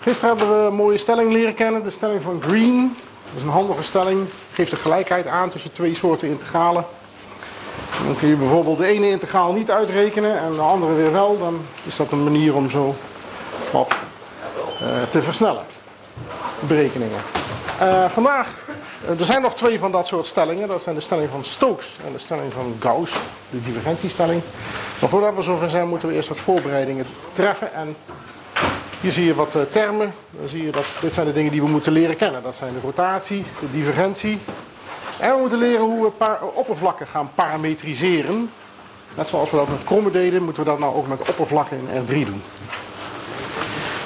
Gisteren hebben we een mooie stelling leren kennen, de stelling van Green. Dat is een handige stelling, geeft de gelijkheid aan tussen twee soorten integralen. Dan kun je bijvoorbeeld de ene integraal niet uitrekenen en de andere weer wel. Dan is dat een manier om zo wat uh, te versnellen. Berekeningen. Uh, vandaag, uh, er zijn nog twee van dat soort stellingen. Dat zijn de stelling van Stokes en de stelling van Gauss, de divergentiestelling. Maar voordat we zover zijn, moeten we eerst wat voorbereidingen treffen. En hier zie je wat termen. Dan zie je dat dit zijn de dingen die we moeten leren kennen. Dat zijn de rotatie, de divergentie, en we moeten leren hoe we oppervlakken gaan parametriseren. Net zoals we dat met krommen deden, moeten we dat nou ook met oppervlakken in R3 doen.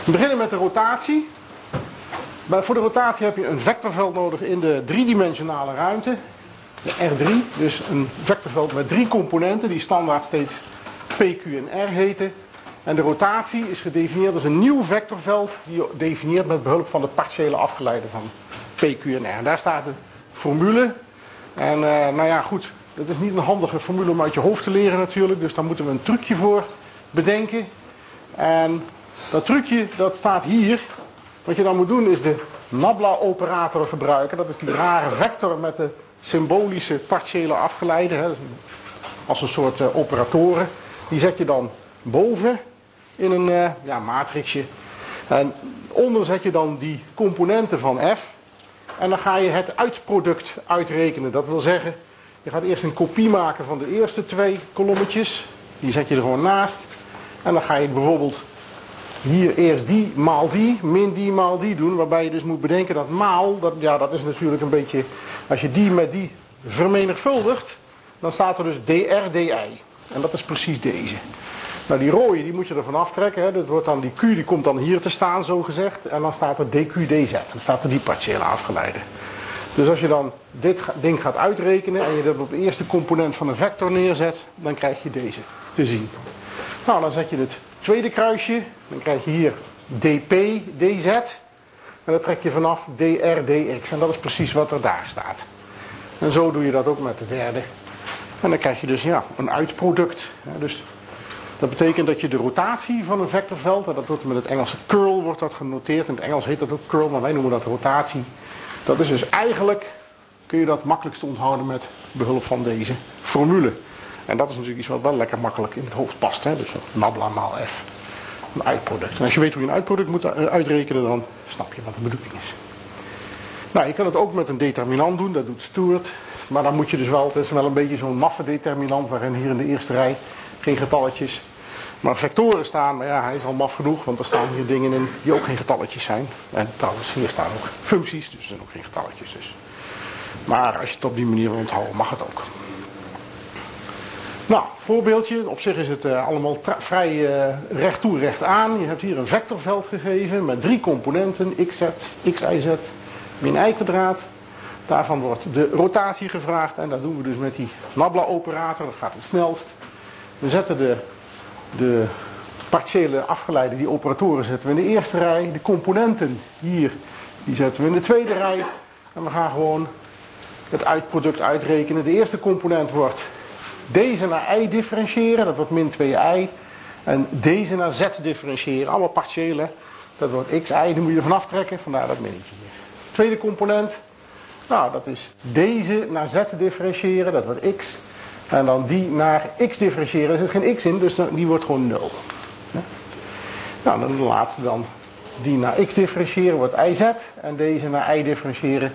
We beginnen met de rotatie. Voor de rotatie heb je een vectorveld nodig in de driedimensionale ruimte. De R3, dus een vectorveld met drie componenten die standaard steeds PQ en R heten. En de rotatie is gedefinieerd als een nieuw vectorveld die je definieert met behulp van de partiële afgeleide van PQ en R. En daar staat de formule. En uh, nou ja, goed, het is niet een handige formule om uit je hoofd te leren natuurlijk. Dus daar moeten we een trucje voor bedenken. En dat trucje, dat staat hier. Wat je dan moet doen is de Nabla-operator gebruiken. Dat is die rare vector met de symbolische partiële afgeleide. Hè, als een soort uh, operatoren. Die zet je dan boven in een uh, ja, matrixje. En onder zet je dan die componenten van f. En dan ga je het uitproduct uitrekenen. Dat wil zeggen, je gaat eerst een kopie maken van de eerste twee kolommetjes. Die zet je er gewoon naast. En dan ga je bijvoorbeeld hier eerst die maal die, min die maal die doen. Waarbij je dus moet bedenken dat maal, dat, ja, dat is natuurlijk een beetje... Als je die met die vermenigvuldigt, dan staat er dus dr di. En dat is precies deze. Nou, die rode die moet je ervan aftrekken. Hè. Dat wordt dan, die Q die komt dan hier te staan, zo gezegd. En dan staat er dq dz. Dan staat er die partiële afgeleide. Dus als je dan dit ding gaat uitrekenen en je dat op de eerste component van een vector neerzet, dan krijg je deze te zien. Nou, dan zet je het tweede kruisje. Dan krijg je hier dp dz. En dan trek je vanaf dr dx. En dat is precies wat er daar staat. En zo doe je dat ook met de derde. En dan krijg je dus ja, een uitproduct. Dus dat betekent dat je de rotatie van een vectorveld, dat wordt met het Engelse curl wordt dat genoteerd. In het Engels heet dat ook curl, maar wij noemen dat rotatie. Dat is dus eigenlijk, kun je dat makkelijkst onthouden met behulp van deze formule. En dat is natuurlijk iets wat wel lekker makkelijk in het hoofd past. Hè? Dus nabla maal f. Een uitproduct. En als je weet hoe je een uitproduct moet uitrekenen, dan snap je wat de bedoeling is. Nou, je kan het ook met een determinant doen, dat doet Stuart. Maar dan moet je dus wel, het is wel een beetje zo'n maffe determinant, waarin hier in de eerste rij geen getalletjes. Maar vectoren staan, maar ja, hij is al maf genoeg, want er staan hier dingen in die ook geen getalletjes zijn. En trouwens, hier staan ook functies, dus er zijn ook geen getalletjes. Dus. Maar als je het op die manier wil onthouden, mag het ook. Nou, voorbeeldje. Op zich is het uh, allemaal vrij uh, recht toe, recht aan. Je hebt hier een vectorveld gegeven met drie componenten. xz, xyz, min y kwadraat. Daarvan wordt de rotatie gevraagd. En dat doen we dus met die Nabla-operator. Dat gaat het snelst. We zetten de, de partiële afgeleide, die operatoren zetten we in de eerste rij. De componenten hier, die zetten we in de tweede rij. En we gaan gewoon het uitproduct uitrekenen. De eerste component wordt deze naar y differentiëren, dat wordt min 2i. En deze naar z differentiëren, allemaal partiële. Dat wordt xi, die moet je ervan aftrekken, vandaar dat minnetje hier. Tweede component, nou dat is deze naar z differentiëren, dat wordt x. En dan die naar x differentiëren. Er zit geen x in, dus die wordt gewoon 0. Ja? Nou, dan de laatste dan. Die naar x differentiëren wordt iz. En deze naar y differentiëren.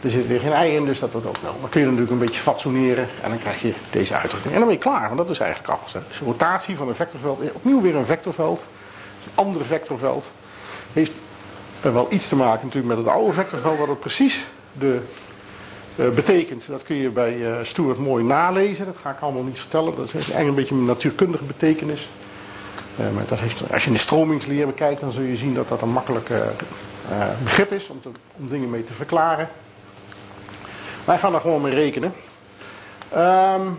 Er zit weer geen y in, dus dat wordt ook 0. Dan kun je natuurlijk een beetje fatsoeneren. En dan krijg je deze uitdrukking. En dan ben je klaar, want dat is eigenlijk alles. Hè. Dus rotatie van een vectorveld. Opnieuw weer een vectorveld. Een ander vectorveld. Heeft wel iets te maken natuurlijk met het oude vectorveld. Wat het precies de betekent. Dat kun je bij uh, Stuart mooi nalezen. Dat ga ik allemaal niet vertellen. Dat is eigenlijk een beetje een natuurkundige betekenis. Uh, maar dat heeft, als je de stromingsleer bekijkt, dan zul je zien dat dat een makkelijk begrip is om, om, dingen mee te verklaren. Wij gaan daar gewoon mee rekenen. Um,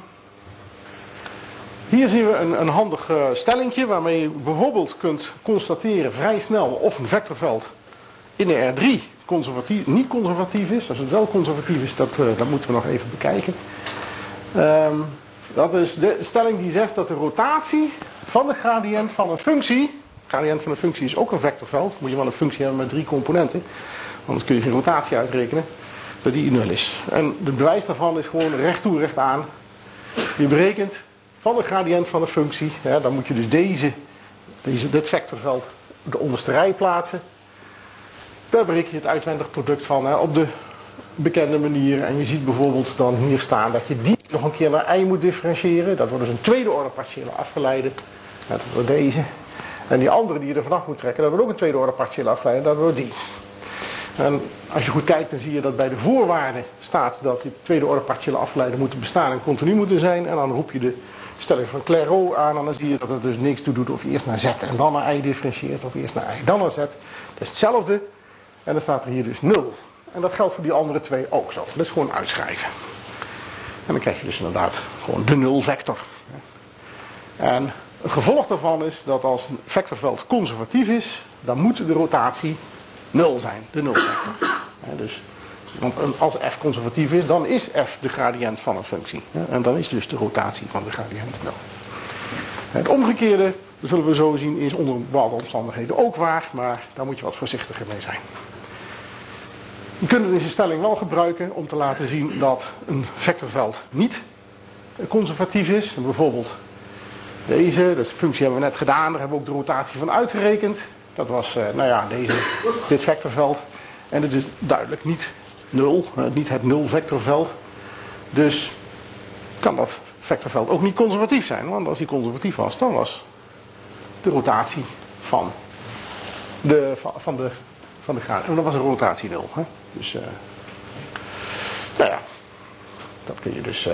hier zien we een, een handig stellingje waarmee je bijvoorbeeld kunt constateren vrij snel of een vectorveld in de R3 conservatief, niet conservatief is. Als het wel conservatief is, dat, uh, dat moeten we nog even bekijken. Um, dat is de stelling die zegt dat de rotatie van de gradient van een functie Gradient van een functie is ook een vectorveld. Moet je wel een functie hebben met drie componenten. Anders kun je geen rotatie uitrekenen. Dat die nul is. En het bewijs daarvan is gewoon recht toe, recht aan. Je berekent van de gradient van de functie. Dan moet je dus deze, deze, dit vectorveld de onderste rij plaatsen. Daar bereken je het uitwendig product van hè, op de bekende manier. En je ziet bijvoorbeeld dan hier staan dat je die nog een keer naar i moet differentiëren. Dat wordt dus een tweede orde partiële afgeleide. Dat wordt deze. En die andere die je er vanaf moet trekken, dat wordt ook een tweede orde partiële afgeleide. Dat wordt die. En als je goed kijkt, dan zie je dat bij de voorwaarden staat dat die tweede orde partiële afgeleiden moeten bestaan en continu moeten zijn. En dan roep je de stelling van Clairaut aan en dan zie je dat het dus niks toe doet of je eerst naar z en dan naar i differentieert of eerst naar i dan naar z. Dat is hetzelfde. En dan staat er hier dus 0. En dat geldt voor die andere twee ook zo. Dat is gewoon uitschrijven. En dan krijg je dus inderdaad gewoon de nulvector. En het gevolg daarvan is dat als een vectorveld conservatief is, dan moet de rotatie 0 zijn, de nulvector. Dus, want als f conservatief is, dan is f de gradient van een functie. En dan is dus de rotatie van de gradient 0. Het omgekeerde, dat zullen we zo zien, is onder bepaalde omstandigheden ook waar, maar daar moet je wat voorzichtiger mee zijn. We kunnen deze stelling wel gebruiken om te laten zien dat een vectorveld niet conservatief is. Bijvoorbeeld deze, de functie hebben we net gedaan, daar hebben we ook de rotatie van uitgerekend. Dat was, eh, nou ja, deze, dit vectorveld. En het is duidelijk niet nul, eh, niet het nul vectorveld. Dus kan dat vectorveld ook niet conservatief zijn. Want als hij conservatief was, dan was de rotatie van de, van de, van de graad. En dan was de rotatie nul. Hè? Dus, uh, nou ja, dat kun je dus uh,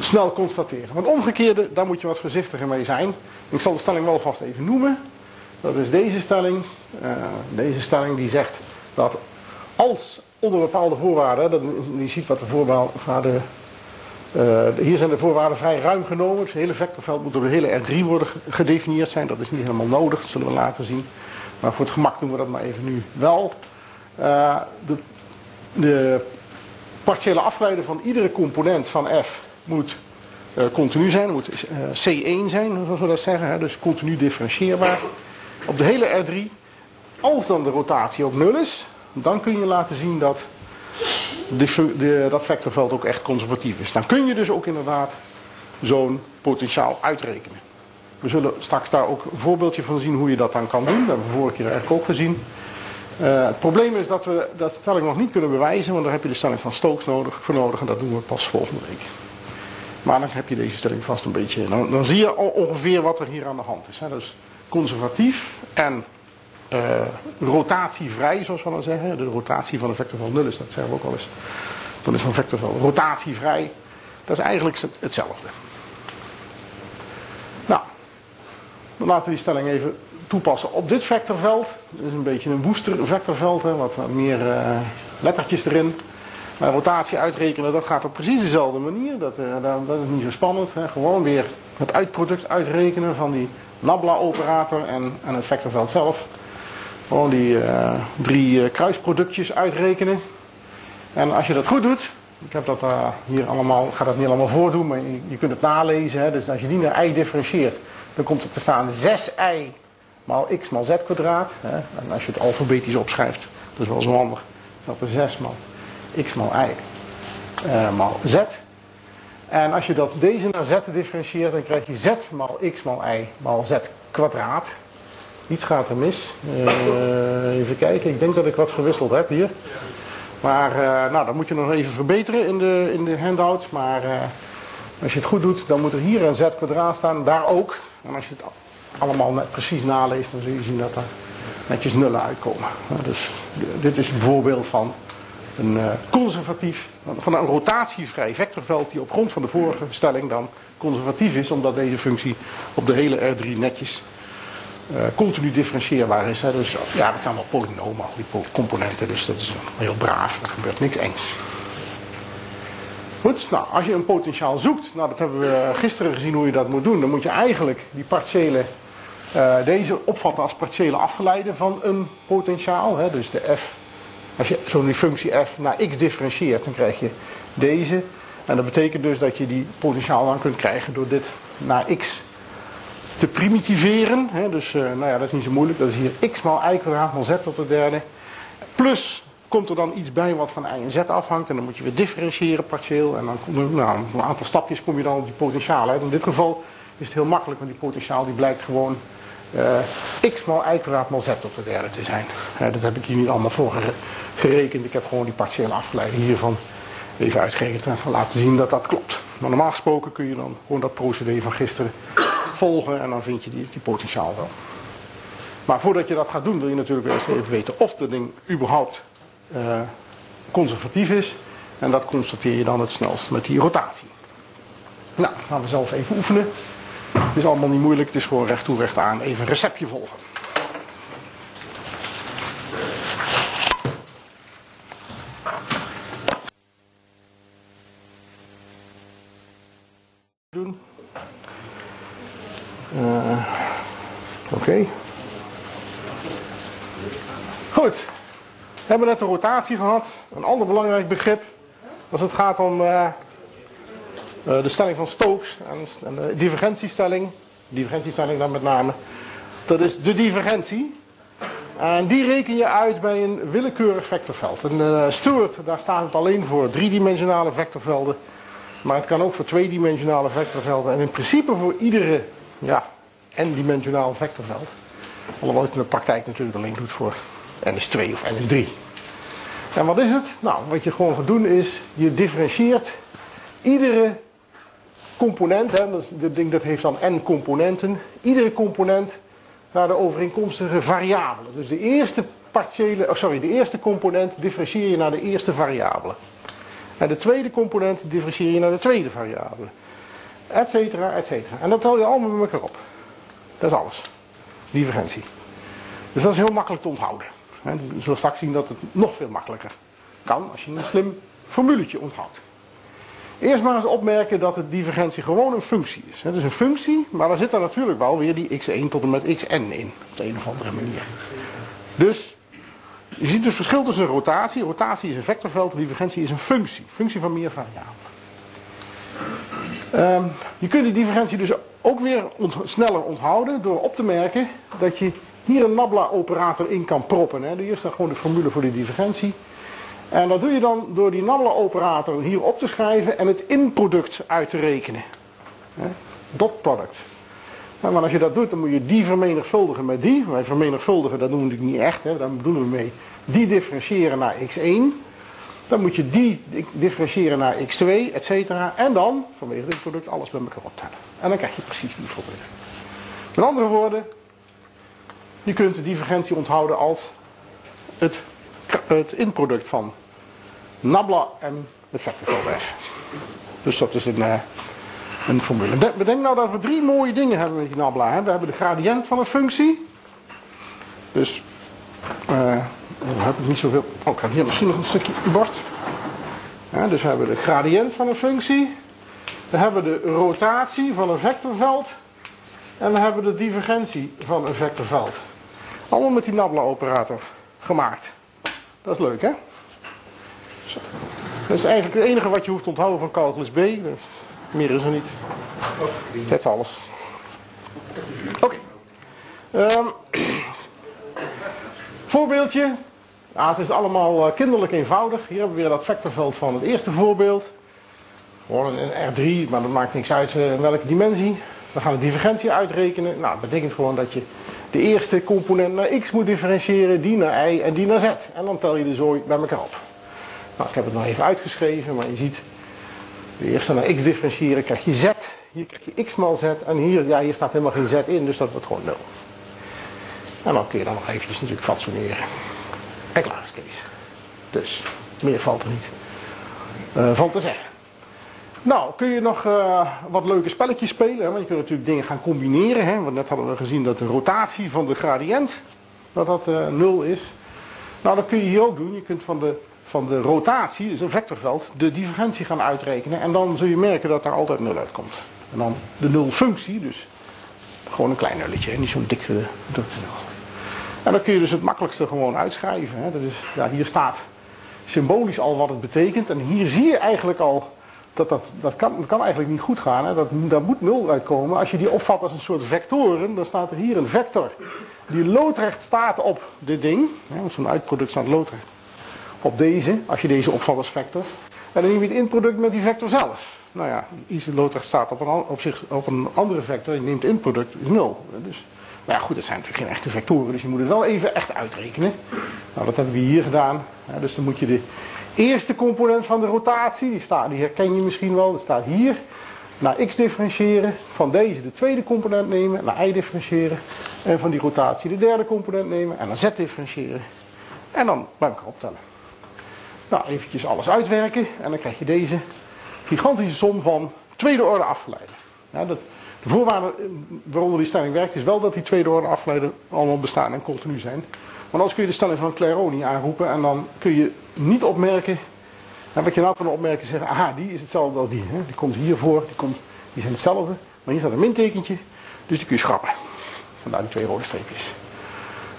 snel constateren. Maar omgekeerde, daar moet je wat voorzichtiger mee zijn. Ik zal de stelling wel vast even noemen. Dat is deze stelling. Uh, deze stelling die zegt dat als onder bepaalde voorwaarden, dat, je ziet wat de voorwaarden, uh, hier zijn de voorwaarden vrij ruim genomen. Het hele vectorveld moet door de hele R3 worden gedefinieerd zijn. Dat is niet helemaal nodig, dat zullen we later zien. Maar voor het gemak doen we dat maar even nu wel. Uh, de, partiële afgeleide van iedere component van f moet uh, continu zijn, moet uh, C1 zijn, zoals we dat zeggen, hè, dus continu differentieerbaar. Op de hele R3, als dan de rotatie ook 0 is, dan kun je laten zien dat de, de, dat vectorveld ook echt conservatief is. Dan kun je dus ook inderdaad zo'n potentiaal uitrekenen. We zullen straks daar ook een voorbeeldje van zien hoe je dat dan kan doen. Dat hebben we vorige keer eigenlijk ook gezien. Uh, het probleem is dat we dat stelling nog niet kunnen bewijzen, want daar heb je de stelling van Stokes nodig, voor nodig en dat doen we pas volgende week. Maar dan heb je deze stelling vast een beetje. Dan, dan zie je ongeveer wat er hier aan de hand is. Hè. Dus conservatief en uh, rotatievrij, zoals we dan zeggen. De rotatie van een vectorveld 0 is, dat zeggen we ook al eens. Dan is een vectorveld rotatievrij. Dat is eigenlijk hetzelfde. Nou, dan laten we die stelling even toepassen op dit vectorveld. Dat is een beetje een woester vectorveld, hè, wat meer uh, lettertjes erin. Maar rotatie uitrekenen, dat gaat op precies dezelfde manier. Dat, uh, dat is niet zo spannend. Hè. Gewoon weer het uitproduct uitrekenen van die Nabla-operator en, en het vectorveld zelf. Gewoon die uh, drie kruisproductjes uitrekenen. En als je dat goed doet, ik heb dat hier allemaal, ga dat niet allemaal voordoen, maar je, je kunt het nalezen. Hè. Dus als je die naar i differentieert, dan komt er te staan 6i maal x maal z kwadraat. Hè. En als je het alfabetisch opschrijft, dat is wel zo handig. Dat er 6 maal x maal i uh, maal z. En als je dat deze naar z differentieert, dan krijg je z maal x maal i maal z kwadraat. Iets gaat er mis. Uh, even kijken, ik denk dat ik wat verwisseld heb hier. Maar uh, nou, dat moet je nog even verbeteren in de, in de handout. Maar als je het goed doet, dan moet er hier een z kwadraat staan, daar ook. En als je het allemaal net precies naleest, dan zul je zien dat er netjes nullen uitkomen. Dus dit is een voorbeeld van een uh, conservatief, van een rotatievrij vectorveld die op grond van de vorige stelling dan conservatief is, omdat deze functie op de hele R3 netjes uh, continu differentieerbaar is. Dus ja, dat zijn allemaal polynomen, al die componenten, dus dat is heel braaf, er gebeurt niks engs. Goed, nou, als je een potentiaal zoekt, nou dat hebben we gisteren gezien hoe je dat moet doen, dan moet je eigenlijk die partiële deze opvatten als partiële afgeleide van een potentiaal. Hè, dus de f, als je zo'n functie f naar x differentieert, dan krijg je deze. En dat betekent dus dat je die potentiaal dan kunt krijgen door dit naar x te primitiveren. Hè? Dus uh, nou ja, dat is niet zo moeilijk. Dat is hier x maal y kwadraat maal z tot de derde. Plus komt er dan iets bij wat van y en z afhangt. En dan moet je weer differentiëren partieel. En dan nou, een aantal stapjes kom je dan op die potentiaal uit. In dit geval is het heel makkelijk, want die potentiaal die blijkt gewoon uh, x maal y kwadraat maal z tot de derde te zijn. Uh, dat heb ik hier niet allemaal voor gerekend. Ik heb gewoon die partiële afgeleide hiervan even uitgerekend en laten zien dat dat klopt. Maar normaal gesproken kun je dan gewoon dat procedé van gisteren volgen en dan vind je die, die potentiaal wel. Maar voordat je dat gaat doen wil je natuurlijk eerst even weten of dat ding überhaupt uh, conservatief is. En dat constateer je dan het snelst met die rotatie. Nou, gaan we zelf even oefenen. Het is allemaal niet moeilijk, het is gewoon recht toe recht aan even een receptje volgen. Doen. Uh, Oké. Goed. We hebben net de rotatie gehad. Een ander belangrijk begrip als het gaat om uh, de stelling van Stokes en, de divergentiestelling. Divergentiestelling dan met name. Dat is de divergentie. En die reken je uit bij een willekeurig vectorveld. En uh, Stewart, daar staat het alleen voor driedimensionale vectorvelden. Maar het kan ook voor tweedimensionale vectorvelden. En in principe voor iedere ja, n-dimensionaal vectorveld. Alhoewel het in de praktijk natuurlijk alleen doet voor NS2 of NS3. En wat is het? Nou, wat je gewoon gaat doen is, je differentieert iedere component, hè, dat dit ding dat heeft dan n componenten, iedere component naar de overeenkomstige variabele. Dus de eerste partiële, oh sorry, de eerste component differentieer je naar de eerste variabele. En de tweede component differentieer je naar de tweede variabele. Etcetera, etcetera. En dat tel je allemaal met elkaar op. Dat is alles. Divergentie. Dus dat is heel makkelijk te onthouden. We zullen straks zien dat het nog veel makkelijker kan als je een slim formuletje onthoudt. Eerst maar eens opmerken dat de divergentie gewoon een functie is. Het is een functie, maar daar zit er natuurlijk wel weer die x1 tot en met xn in. Op de een of andere manier. Dus je ziet het verschil tussen rotatie. Rotatie is een vectorveld, divergentie is een functie. Functie van meer variabelen. Um, je kunt die divergentie dus ook weer sneller onthouden door op te merken dat je hier een nabla-operator in kan proppen. Hè. Hier staat gewoon de formule voor de divergentie. En dat doe je dan door die nabla-operator hier op te schrijven en het inproduct uit te rekenen. Dot product. maar als je dat doet, dan moet je die vermenigvuldigen met die. Wij vermenigvuldigen, dat doen we natuurlijk niet echt. Hè. Daar bedoelen we mee die differentiëren naar x1. Dan moet je die differentiëren naar x2, et cetera. En dan, vanwege dit product, alles bij elkaar optellen. En dan krijg je precies die formule. Met andere woorden, je kunt de divergentie onthouden als het, het inproduct van nabla en het vectorveld. Dus dat is een, uh, een formule. Bedenk nou dat we drie mooie dingen hebben met die nabla. Hè. We hebben de gradient van een functie. Dus, uh, dan heb ik niet zoveel. Oh, ik heb hier misschien nog een stukje bord. Ja, dus we hebben de gradient van een functie. Dan hebben we de rotatie van een vectorveld. En dan hebben we de divergentie van een vectorveld. Allemaal met die nabla-operator gemaakt. Dat is leuk, hè? Dat is eigenlijk het enige wat je hoeft te onthouden van calculus B. Dus meer is er niet. Dat is alles. Oké. Um, voorbeeldje. Ja, het is allemaal uh, kinderlijk eenvoudig. Hier hebben we weer dat vectorveld van het eerste voorbeeld. Gewoon een R3, maar dat maakt niks uit uh, in welke dimensie. We gaan de divergentie uitrekenen. Nou, dat betekent gewoon dat je de eerste component naar x moet differentiëren, die naar y en die naar z. En dan tel je de zooi bij elkaar op. Nou, ik heb het nog even uitgeschreven, maar je ziet, de eerste naar x differentiëren krijg je z. Hier krijg je x maal z. En hier, ja, hier staat helemaal geen z in, dus dat wordt gewoon 0. En dan kun je dan nog eventjes natuurlijk fatsoeneren. En klaar is Kees. Dus, meer valt er niet uh, van te zeggen. Nou, kun je nog uh, wat leuke spelletjes spelen. Hè? Want je kunt natuurlijk dingen gaan combineren. Hè? Want net hadden we gezien dat de rotatie van de gradient dat dat uh, nul is. Nou, dat kun je hier ook doen. Je kunt van de, van de rotatie, dus een vectorveld, de divergentie gaan uitrekenen. En dan zul je merken dat daar altijd nul uitkomt. En dan de nulfunctie, dus gewoon een klein nulletje. Niet zo'n dikke drukte nul. En dan kun je dus het makkelijkste gewoon uitschrijven. Hè? Dat is, ja, hier staat symbolisch al wat het betekent. En hier zie je eigenlijk al dat, dat, dat, kan, dat kan eigenlijk niet goed gaan. Hè? Dat, daar moet 0 uitkomen. Als je die opvat als een soort vectoren, dan staat er hier een vector die loodrecht staat op dit ding. Zo'n uitproduct staat loodrecht op deze, als je deze opvat als vector. En dan neem je het inproduct met die vector zelf. Nou ja, iets loodrecht staat op een, op, zich, op een andere vector, je neemt het inproduct, is 0. Dus, maar ja, goed, dat zijn natuurlijk geen echte vectoren, dus je moet het wel even echt uitrekenen. Nou, dat hebben we hier gedaan. dus dan moet je de eerste component van de rotatie, die, staat, die herken je misschien wel, dat staat hier. Naar x differentiëren, van deze de tweede component nemen, naar y differentiëren. En van die rotatie de derde component nemen en naar z differentiëren. En dan bij elkaar optellen. Nou, eventjes alles uitwerken en dan krijg je deze gigantische som van tweede orde afgeleiden. Ja, dat, de voorwaarde eh, waaronder die stelling werkt is wel dat die tweede orde afgeleiden allemaal bestaan en continu zijn. Want anders kun je de stelling van Clairaut niet aanroepen en dan kun je niet opmerken. En wat je nou kan opmerken zeggen, aha, die is hetzelfde als die. Hè? Die komt hiervoor, die, komt, die zijn hetzelfde. Maar hier staat een mintekentje, dus die kun je schrappen. Vandaar die twee rode streepjes.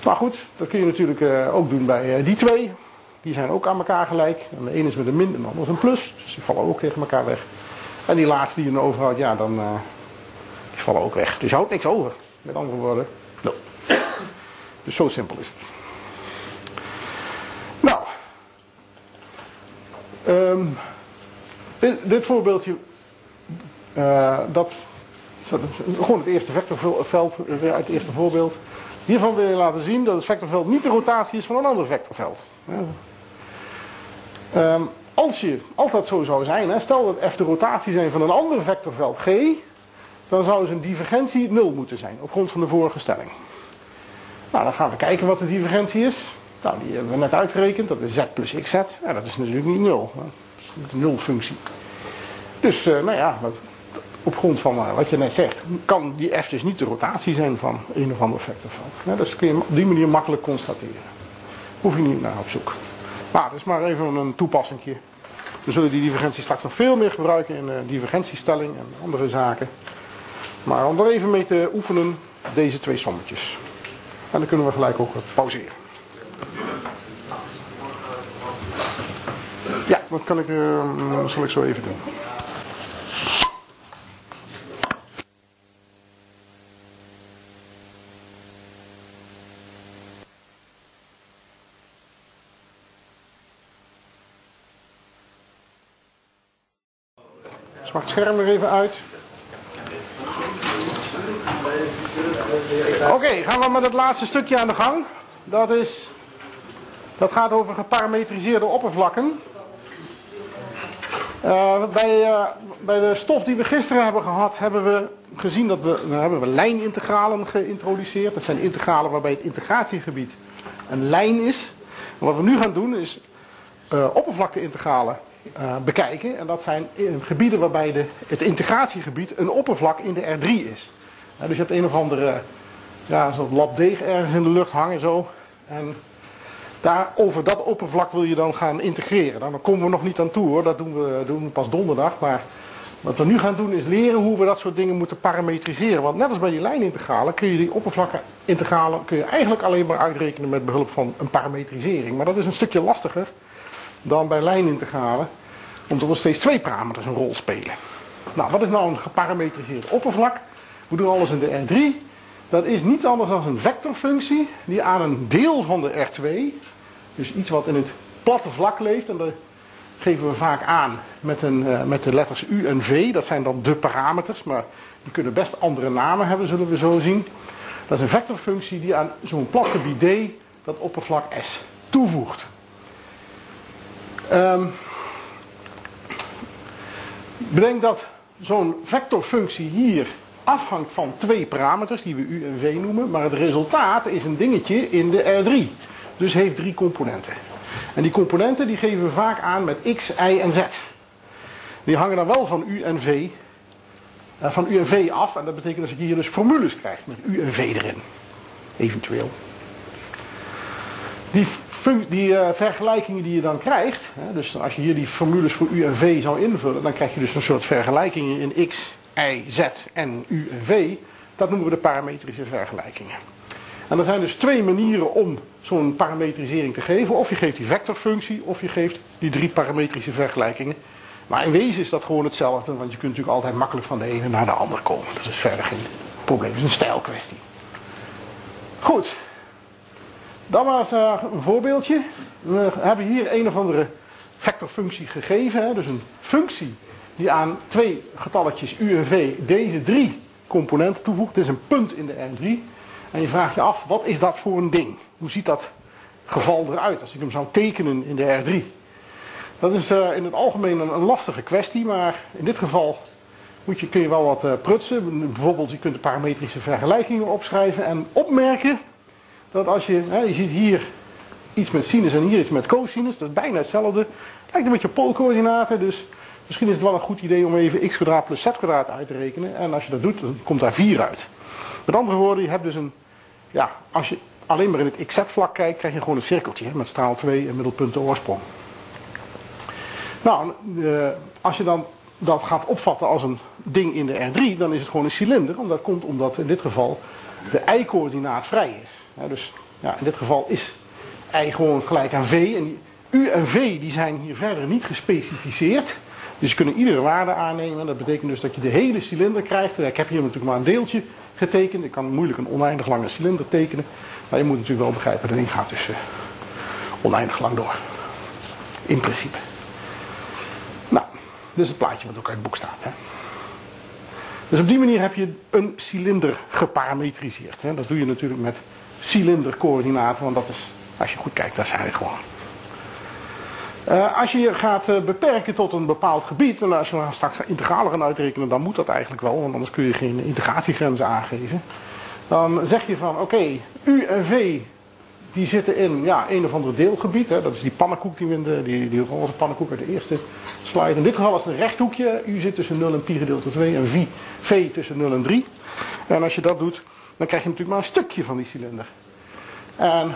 Maar goed, dat kun je natuurlijk uh, ook doen bij uh, die twee. Die zijn ook aan elkaar gelijk. En de ene is met een min en de andere is een plus. Dus die vallen ook tegen elkaar weg. En die laatste die je overhoudt, ja, dan uh, die vallen ook weg. Dus je houdt niks over. Met andere woorden, nul. Dus zo simpel is het. Nou. Um, dit, dit, voorbeeldje. Uh, dat, gewoon het eerste vectorveld uit het eerste voorbeeld. Hiervan wil je laten zien dat het vectorveld niet de rotatie is van een ander vectorveld. Um, als, je, als dat zo zou zijn, hè, stel dat f de rotatie zijn van een ander vectorveld g, dan zou zijn divergentie 0 moeten zijn, op grond van de vorige stelling. Nou, dan gaan we kijken wat de divergentie is. Nou, die hebben we net uitgerekend, dat is z plus xz. En dat is natuurlijk niet 0. Dat is een nulfunctie. Dus, uh, nou ja, op grond van uh, wat je net zegt, kan die f dus niet de rotatie zijn van een of ander vectorveld. Ja, dus kun je op die manier makkelijk constateren. Hoef je niet naar op zoek. Nou, dat is maar even een toepassingje. We zullen die divergentie straks nog veel meer gebruiken in uh, divergentiestelling en andere zaken. Maar om er even mee te oefenen, deze twee sommetjes. En dan kunnen we gelijk ook pauzeren. Ja, dat kan ik, uh, zal ik zo even doen. Zwart scherm er even uit. Oké, gaan we met het laatste stukje aan de gang. Dat, is, dat gaat over geparametriseerde oppervlakken. Uh, bij, uh, bij de stof die we gisteren hebben gehad, hebben we gezien dat we, nou hebben we lijnintegralen geïntroduceerd. Dat zijn integralen waarbij het integratiegebied een lijn is. En wat we nu gaan doen is uh, oppervlakteintegralen uh, bekijken. En dat zijn gebieden waarbij de, het integratiegebied een oppervlak in de R3 is. dus je hebt een of andere ja, zo'n lab deeg ergens in de lucht hangen zo. En daar, over dat oppervlak wil je dan gaan integreren. Nou, daar komen we nog niet aan toe hoor, dat doen we, doen we pas donderdag. Maar wat we nu gaan doen is leren hoe we dat soort dingen moeten parametriseren. Want net als bij die lijnintegralen kun je die oppervlakkenintegralen kun je eigenlijk alleen maar uitrekenen met behulp van een parametrisering. Maar dat is een stukje lastiger dan bij lijnintegralen, omdat er steeds twee parameters een rol spelen. Nou, wat is nou een geparametriseerd oppervlak? We doen alles in de R3. Dat is niets anders dan een vectorfunctie die aan een deel van de R2, dus iets wat in het platte vlak leeft, en dat geven we vaak aan met, een, uh, met de letters U en V, dat zijn dan de parameters, maar die kunnen best andere namen hebben, zullen we zo zien. Dat is een vectorfunctie die aan zo'n plat gebied dat oppervlak S toevoegt. Um, bedenk dat zo'n vectorfunctie hier afhangt van twee parameters die we u en v noemen, maar het resultaat is een dingetje in de R3. Dus heeft drie componenten. En die componenten die geven we vaak aan met x, y en z. Die hangen dan wel van u en v, eh, van u en v af. En dat betekent dat je hier dus formules krijgt met u en v erin. Eventueel. Die die uh, vergelijkingen die je dan krijgt, hè, dus als je hier die formules voor u en v zou invullen, dan krijg je dus een soort vergelijkingen in x, y, z en u en v. Dat noemen we de parametrische vergelijkingen. En er zijn dus twee manieren om zo'n parametrisering te geven. Of je geeft die vectorfunctie, of je geeft die drie parametrische vergelijkingen. Maar in wezen is dat gewoon hetzelfde, want je kunt natuurlijk altijd makkelijk van de ene naar de andere komen. Dat is verder geen probleem, het is een stijlkwestie. Goed, dan was uh, een voorbeeldje. We hebben hier een of andere vectorfunctie gegeven, dus een functie die aan twee getalletjes u en v deze drie componenten toevoegt. Het is een punt in de R3. En je vraagt je af, wat is dat voor een ding? Hoe ziet dat geval eruit als ik hem zou tekenen in de R3? Dat is uh, in het algemeen een, lastige kwestie, maar in dit geval moet je, kun je wel wat uh, prutsen. Bijvoorbeeld, je kunt de parametrische vergelijkingen opschrijven en opmerken dat als je, hè, je ziet hier iets met sinus en hier iets met cosinus, dat is bijna hetzelfde. Het lijkt een beetje op poolcoördinaten, dus misschien is het wel een goed idee om even x kwadraat plus z kwadraat uit te rekenen. En als je dat doet, dan komt daar 4 uit. Met andere woorden, je hebt dus een, ja, als je alleen maar in het x-z-vlak kijkt, krijg je gewoon een cirkeltje met straal 2 en middelpunt de oorsprong. Nou, eh, als je dan dat gaat opvatten als een ding in de R3, dan is het gewoon een cilinder. Omdat komt omdat in dit geval de y-coördinaat vrij is. dus ja, in dit geval is y gewoon gelijk aan v. En u en v die zijn hier verder niet gespecificeerd. Dus je kunt iedere waarde aannemen. Dat betekent dus dat je de hele cilinder krijgt. Ik heb hier natuurlijk maar een deeltje getekend. Ik kan moeilijk een oneindig lange cilinder tekenen. Maar je moet natuurlijk wel begrijpen, dat ding gaat dus uh, oneindig lang door. In principe. Nou, dit is het plaatje wat ook uit het boek staat. Hè. Dus op die manier heb je een cilinder geparametriseerd. Hè. Dat doe je natuurlijk met cilindercoördinaten, want dat is, als je goed kijkt, daar zijn het gewoon. Uh, als je je gaat uh, beperken tot een bepaald gebied, en als je dan straks integralen gaan uitrekenen, dan moet dat eigenlijk wel, want anders kun je geen integratiegrenzen aangeven. Dan zeg je van, oké, U en V, die zitten in ja, een of ander deelgebied. Hè, dat is die pannenkoek, die, de, die, die roze pannenkoek uit de eerste slide. In dit geval is het een rechthoekje. U zit tussen 0 en pi gedeeld door 2 en v, v tussen 0 en 3. En als je dat doet, dan krijg je natuurlijk maar een stukje van die cilinder. En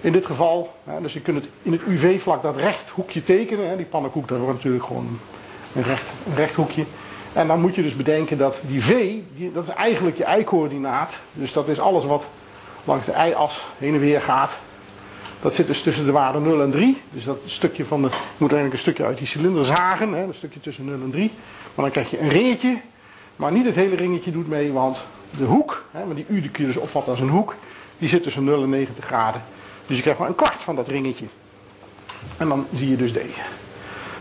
in dit geval, hè, dus je kunt het in het UV-vlak dat rechthoekje tekenen. Hè, die pannenkoek, dat wordt natuurlijk gewoon een rechthoekje. En dan moet je dus bedenken dat die V, die, dat is eigenlijk je y-coördinaat. Dus dat is alles wat langs de y-as heen en weer gaat. Dat zit dus tussen de waarden 0 en 3. Dus dat stukje van de, je moet eigenlijk een stukje uit die cilinder zagen. Hè, een stukje tussen 0 en 3. Maar dan krijg je een ringetje. Maar niet het hele ringetje doet mee, want de hoek, hè, maar die u die kun je dus opvatten als een hoek. Die zit tussen 0 en 90 graden. Dus je krijgt maar een kwart van dat ringetje. En dan zie je dus deze.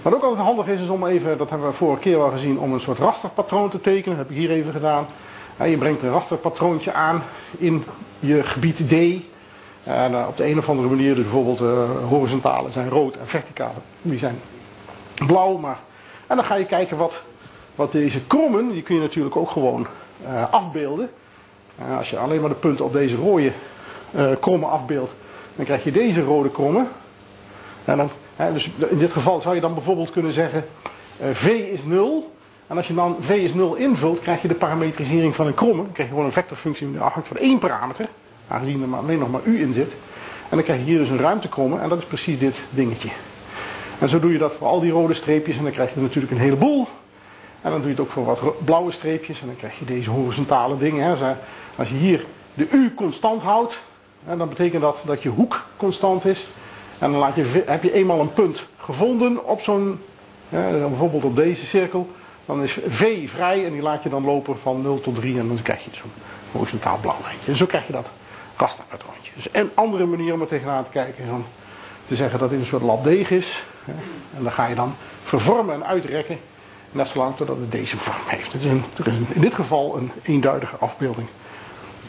Wat ook altijd handig is, is om even, dat hebben we vorige keer wel gezien, om een soort rasterpatroon te tekenen. Dat heb ik hier even gedaan. Je brengt een rasterpatroontje aan in je gebied D. En eh, op de een of andere manier, dus bijvoorbeeld uh, horizontale zijn rood en verticale, die zijn blauw. Maar... En dan ga je kijken wat, wat deze krommen, die kun je natuurlijk ook gewoon uh, afbeelden. als je alleen maar de punten op deze rode krommen afbeeldt, dan krijg je deze rode krommen. En dan, dus in dit geval zou je dan bijvoorbeeld kunnen zeggen, V is 0. En als je dan V is 0 invult, krijg je de parametrisering van een kromme. Dan krijg je gewoon een vectorfunctie die afhangt van één parameter. Aangezien er maar alleen nog maar U in zit. En dan krijg je hier dus een ruimtekromme. En dat is precies dit dingetje. En zo doe je dat voor al die rode streepjes. En dan krijg je natuurlijk een heleboel. En dan doe je het ook voor wat blauwe streepjes. En dan krijg je deze horizontale dingen. Hè. Als je hier de U constant houdt. dan betekent dat dat je hoek constant is. En dan je, heb je eenmaal een punt gevonden op zo'n, bijvoorbeeld op deze cirkel. Dan is V vrij en die laat je dan lopen van 0 tot 3 en dan krijg je zo'n horizontaal blauw lijntje. En zo krijg je dat rasterpatroontje. Dus een andere manier om er tegenaan te kijken is om te zeggen dat dit een soort labdeeg is. En dan ga je dan vervormen en uitrekken. Net zolang totdat het deze vorm heeft. Het is, een, is in dit geval een eenduidige afbeelding.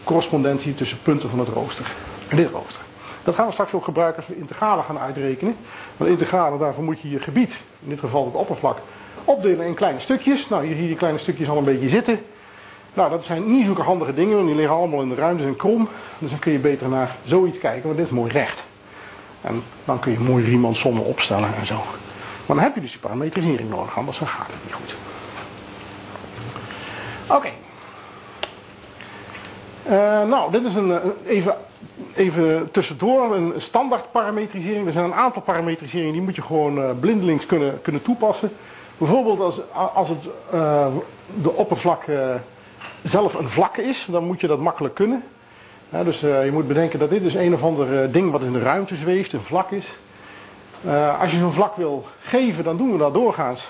Correspondentie tussen punten van het rooster en dit rooster. Dat gaan we straks ook gebruiken als we integralen gaan uitrekenen. Want integralen, daarvoor moet je je gebied, in dit geval het oppervlak, opdelen in kleine stukjes. Nou, hier zie je die kleine stukjes al een beetje zitten. Nou, dat zijn niet zulke handige dingen, want die liggen allemaal in de ruimte en krom. Dus dan kun je beter naar zoiets kijken, want dit is mooi recht. En dan kun je mooi Riemann-sommen opstellen en zo. Maar dan heb je dus die parametrisering nodig, anders dan gaat het niet goed. Oké. Uh, nou, dit is een, even, even tussendoor een standaard parametrisering. Er zijn een aantal parametriseringen die moet je gewoon uh, blindelings kunnen, kunnen toepassen. Bijvoorbeeld als, als het, uh, de oppervlak zelf een vlak is, dan moet je dat makkelijk kunnen. dus uh, je moet bedenken dat dit dus een of ander ding wat in de ruimte zweeft, een vlak is. als je zo'n vlak wil geven, dan doen we dat doorgaans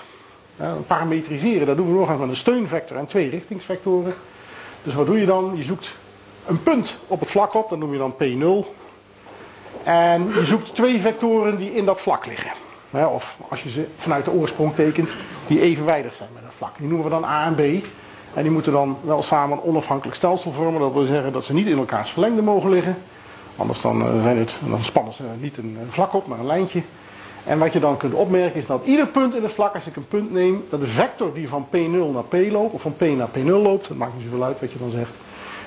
parametriseren, dat doen we nog met een steunvector en twee richtingsvectoren. Dus wat doe je dan? Je zoekt een punt op het vlak op, dat noem je dan P0. En je zoekt twee vectoren die in dat vlak liggen. Of als je ze vanuit de oorsprong tekent, die evenwijdig zijn met dat vlak. Die noemen we dan A en B. En die moeten dan wel samen een onafhankelijk stelsel vormen. Dat wil zeggen dat ze niet in elkaars verlengde mogen liggen. Anders dan, eh, zijn het, dan spannen ze niet een vlak op, maar een lijntje. En wat je dan kunt opmerken is dat ieder punt in het vlak, als ik een punt neem, dat de vector die van P0 naar P loopt, of van P naar P0 loopt, dat maakt niet zoveel uit wat je dan zegt,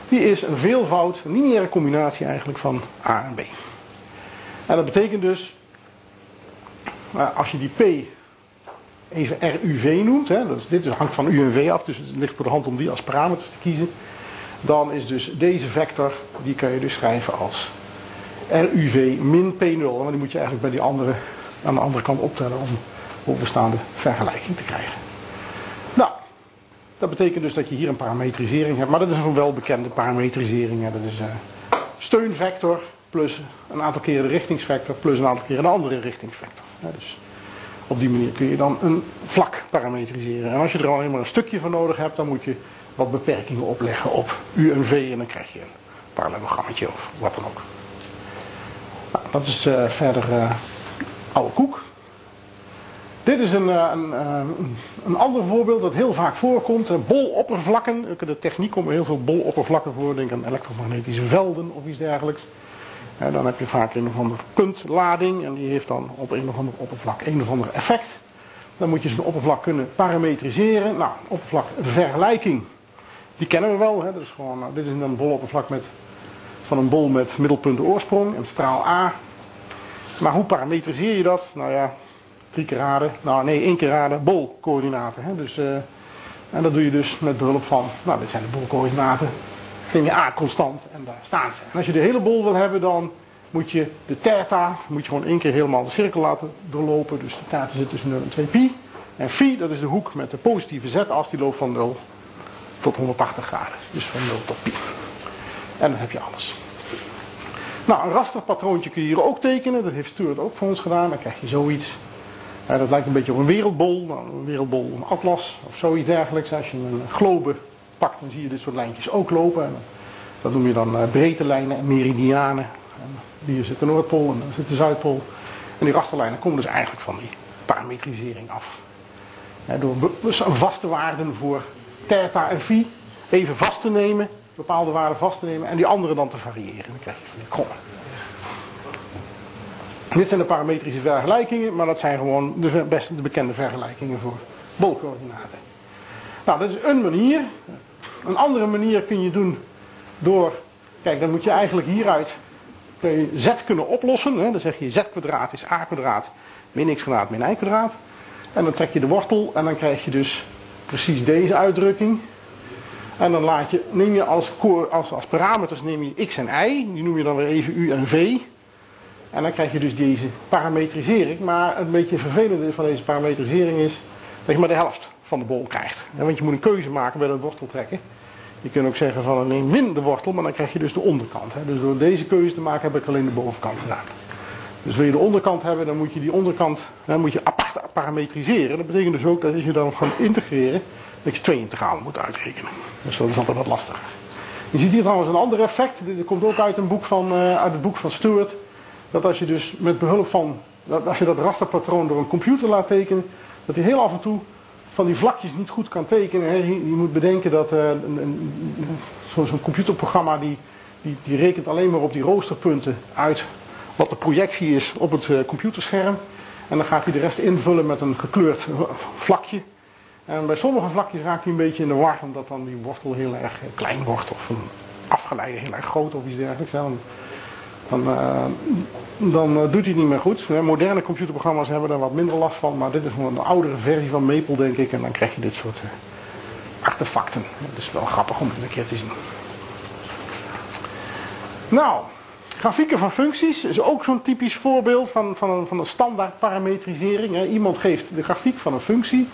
die is een veelvoud, een lineaire combinatie eigenlijk van A en B. En dat betekent dus, als je die P even RUV noemt, hè, dat dit hangt van U en V af, dus het ligt voor de hand om die als parameters te kiezen, dan is dus deze vector, die kan je dus schrijven als RUV min P0, want die moet je eigenlijk bij die andere aan de andere kant optellen om bovenstaande vergelijking te krijgen. Nou, dat betekent dus dat je hier een parametrisering hebt, maar dat is een welbekende parametrisering. Hè. Dat is uh, steunvector plus een aantal keren de richtingsvector plus een aantal keren een andere richtingsvector. Dus op die manier kun je dan een vlak parametriseren. En als je er alleen maar een stukje van nodig hebt, dan moet je wat beperkingen opleggen op U en V en dan krijg je een parallelogrammetje of wat dan ook. Nou, dat is uh, verder uh, oude koek. Dit is een, eh, een, een, ander voorbeeld dat heel vaak voorkomt. Boloppervlakken. De techniek komt heel veel boloppervlakken voor. Denk aan elektromagnetische velden of iets dergelijks. Dan heb je vaak een of andere puntlading. En die heeft dan op een of ander oppervlak een of ander effect. Dan moet je zo'n oppervlak kunnen parametriseren. Nou, oppervlakvergelijking. Die kennen we wel. Hè. Dat is gewoon, nou, dit is een boloppervlak met, van een bol met middelpunt oorsprong. En straal A maar hoe parametriseer je dat? Nou ja, drie keer raden. Nou nee, één keer raden. Bolcoördinaten. Hè? Dus, uh, en dat doe je dus met behulp van, nou dit zijn de bolcoördinaten. Je A constant en daar staan ze. En als je de hele bol wil hebben, dan moet je de theta, moet je gewoon één keer helemaal de cirkel laten doorlopen. Dus de theta zit tussen 0 en 2 pi. En phi, dat is de hoek met de positieve z-as, die loopt van 0 tot 180 graden. Dus van 0 tot pi. En dan heb je alles. Nou, een rasterpatroontje kun je hier ook tekenen. Dat heeft Stuart ook voor ons gedaan. Dan krijg je zoiets. dat lijkt een beetje op een wereldbol. Nou, een wereldbol, een atlas of zoiets dergelijks. Als je een globe pakt, dan zie je dit soort lijntjes ook lopen. En dat noem je dan uh, breedte lijnen en meridianen. En hier zit de Noordpool en daar zit de Zuidpool. En die rasterlijnen komen dus eigenlijk van die parametrisering af. door vaste waarden voor theta en phi even vast te nemen bepaalde waarden vast te nemen en die andere dan te variëren. Dan krijg je van die krommen. Dit zijn de parametrische vergelijkingen, maar dat zijn gewoon de, beste, de bekende vergelijkingen voor bolcoördinaten. Nou, dat is een manier. Een andere manier kun je doen door, kijk, dan moet je eigenlijk hieruit kun z kunnen oplossen. Hè? Dan zeg je z kwadraat is a kwadraat min x kwadraat min y kwadraat. En dan trek je de wortel en dan krijg je dus precies deze uitdrukking. En dan laat je, neem je als, als, als parameters neem je x en y. Die noem je dan weer even u en v. En dan krijg je dus deze parametrisering. Maar een beetje vervelende van deze parametrisering is je maar de helft van de bol krijgt. Want je moet een keuze maken bij dat worteltrekken. Je kunt ook zeggen van neem min de wortel, maar dan krijg je dus de onderkant. Dus door deze keuze te maken heb ik alleen de bovenkant gedaan. Dus wil je de onderkant hebben, dan moet je die onderkant moet je apart parametriseren. Dat betekent dus ook dat als je dan gaat integreren, dat je twee integralen moet uitrekenen. Dus dat is altijd wat lastiger. Je ziet hier trouwens een ander effect. Dit komt ook uit, een boek van, uh, uit het boek van Stewart. Dat als je dus met behulp van, als je dat rasterpatroon door een computer laat tekenen, dat hij heel af en toe van die vlakjes niet goed kan tekenen. Je, je moet bedenken dat uh, zo'n computerprogramma die, die, die, rekent alleen maar op die roosterpunten uit wat de projectie is op het uh, computerscherm. En dan gaat hij de rest invullen met een gekleurd vlakje. En bij sommige vlakjes raakt hij een beetje in de war, omdat dan die wortel heel erg klein wordt of een afgeleide heel erg groot of iets dergelijks. Dan, dan uh, doet hij het niet meer goed. Moderne computerprogramma's hebben daar wat minder last van, maar dit is een oudere versie van Maple, denk ik. En dan krijg je dit soort artefacten. Dat is wel grappig om het een keer te zien. Nou, grafieken van functies is ook zo'n typisch voorbeeld van, van, een, van standaard parametrisering. Iemand geeft de grafiek van een functie.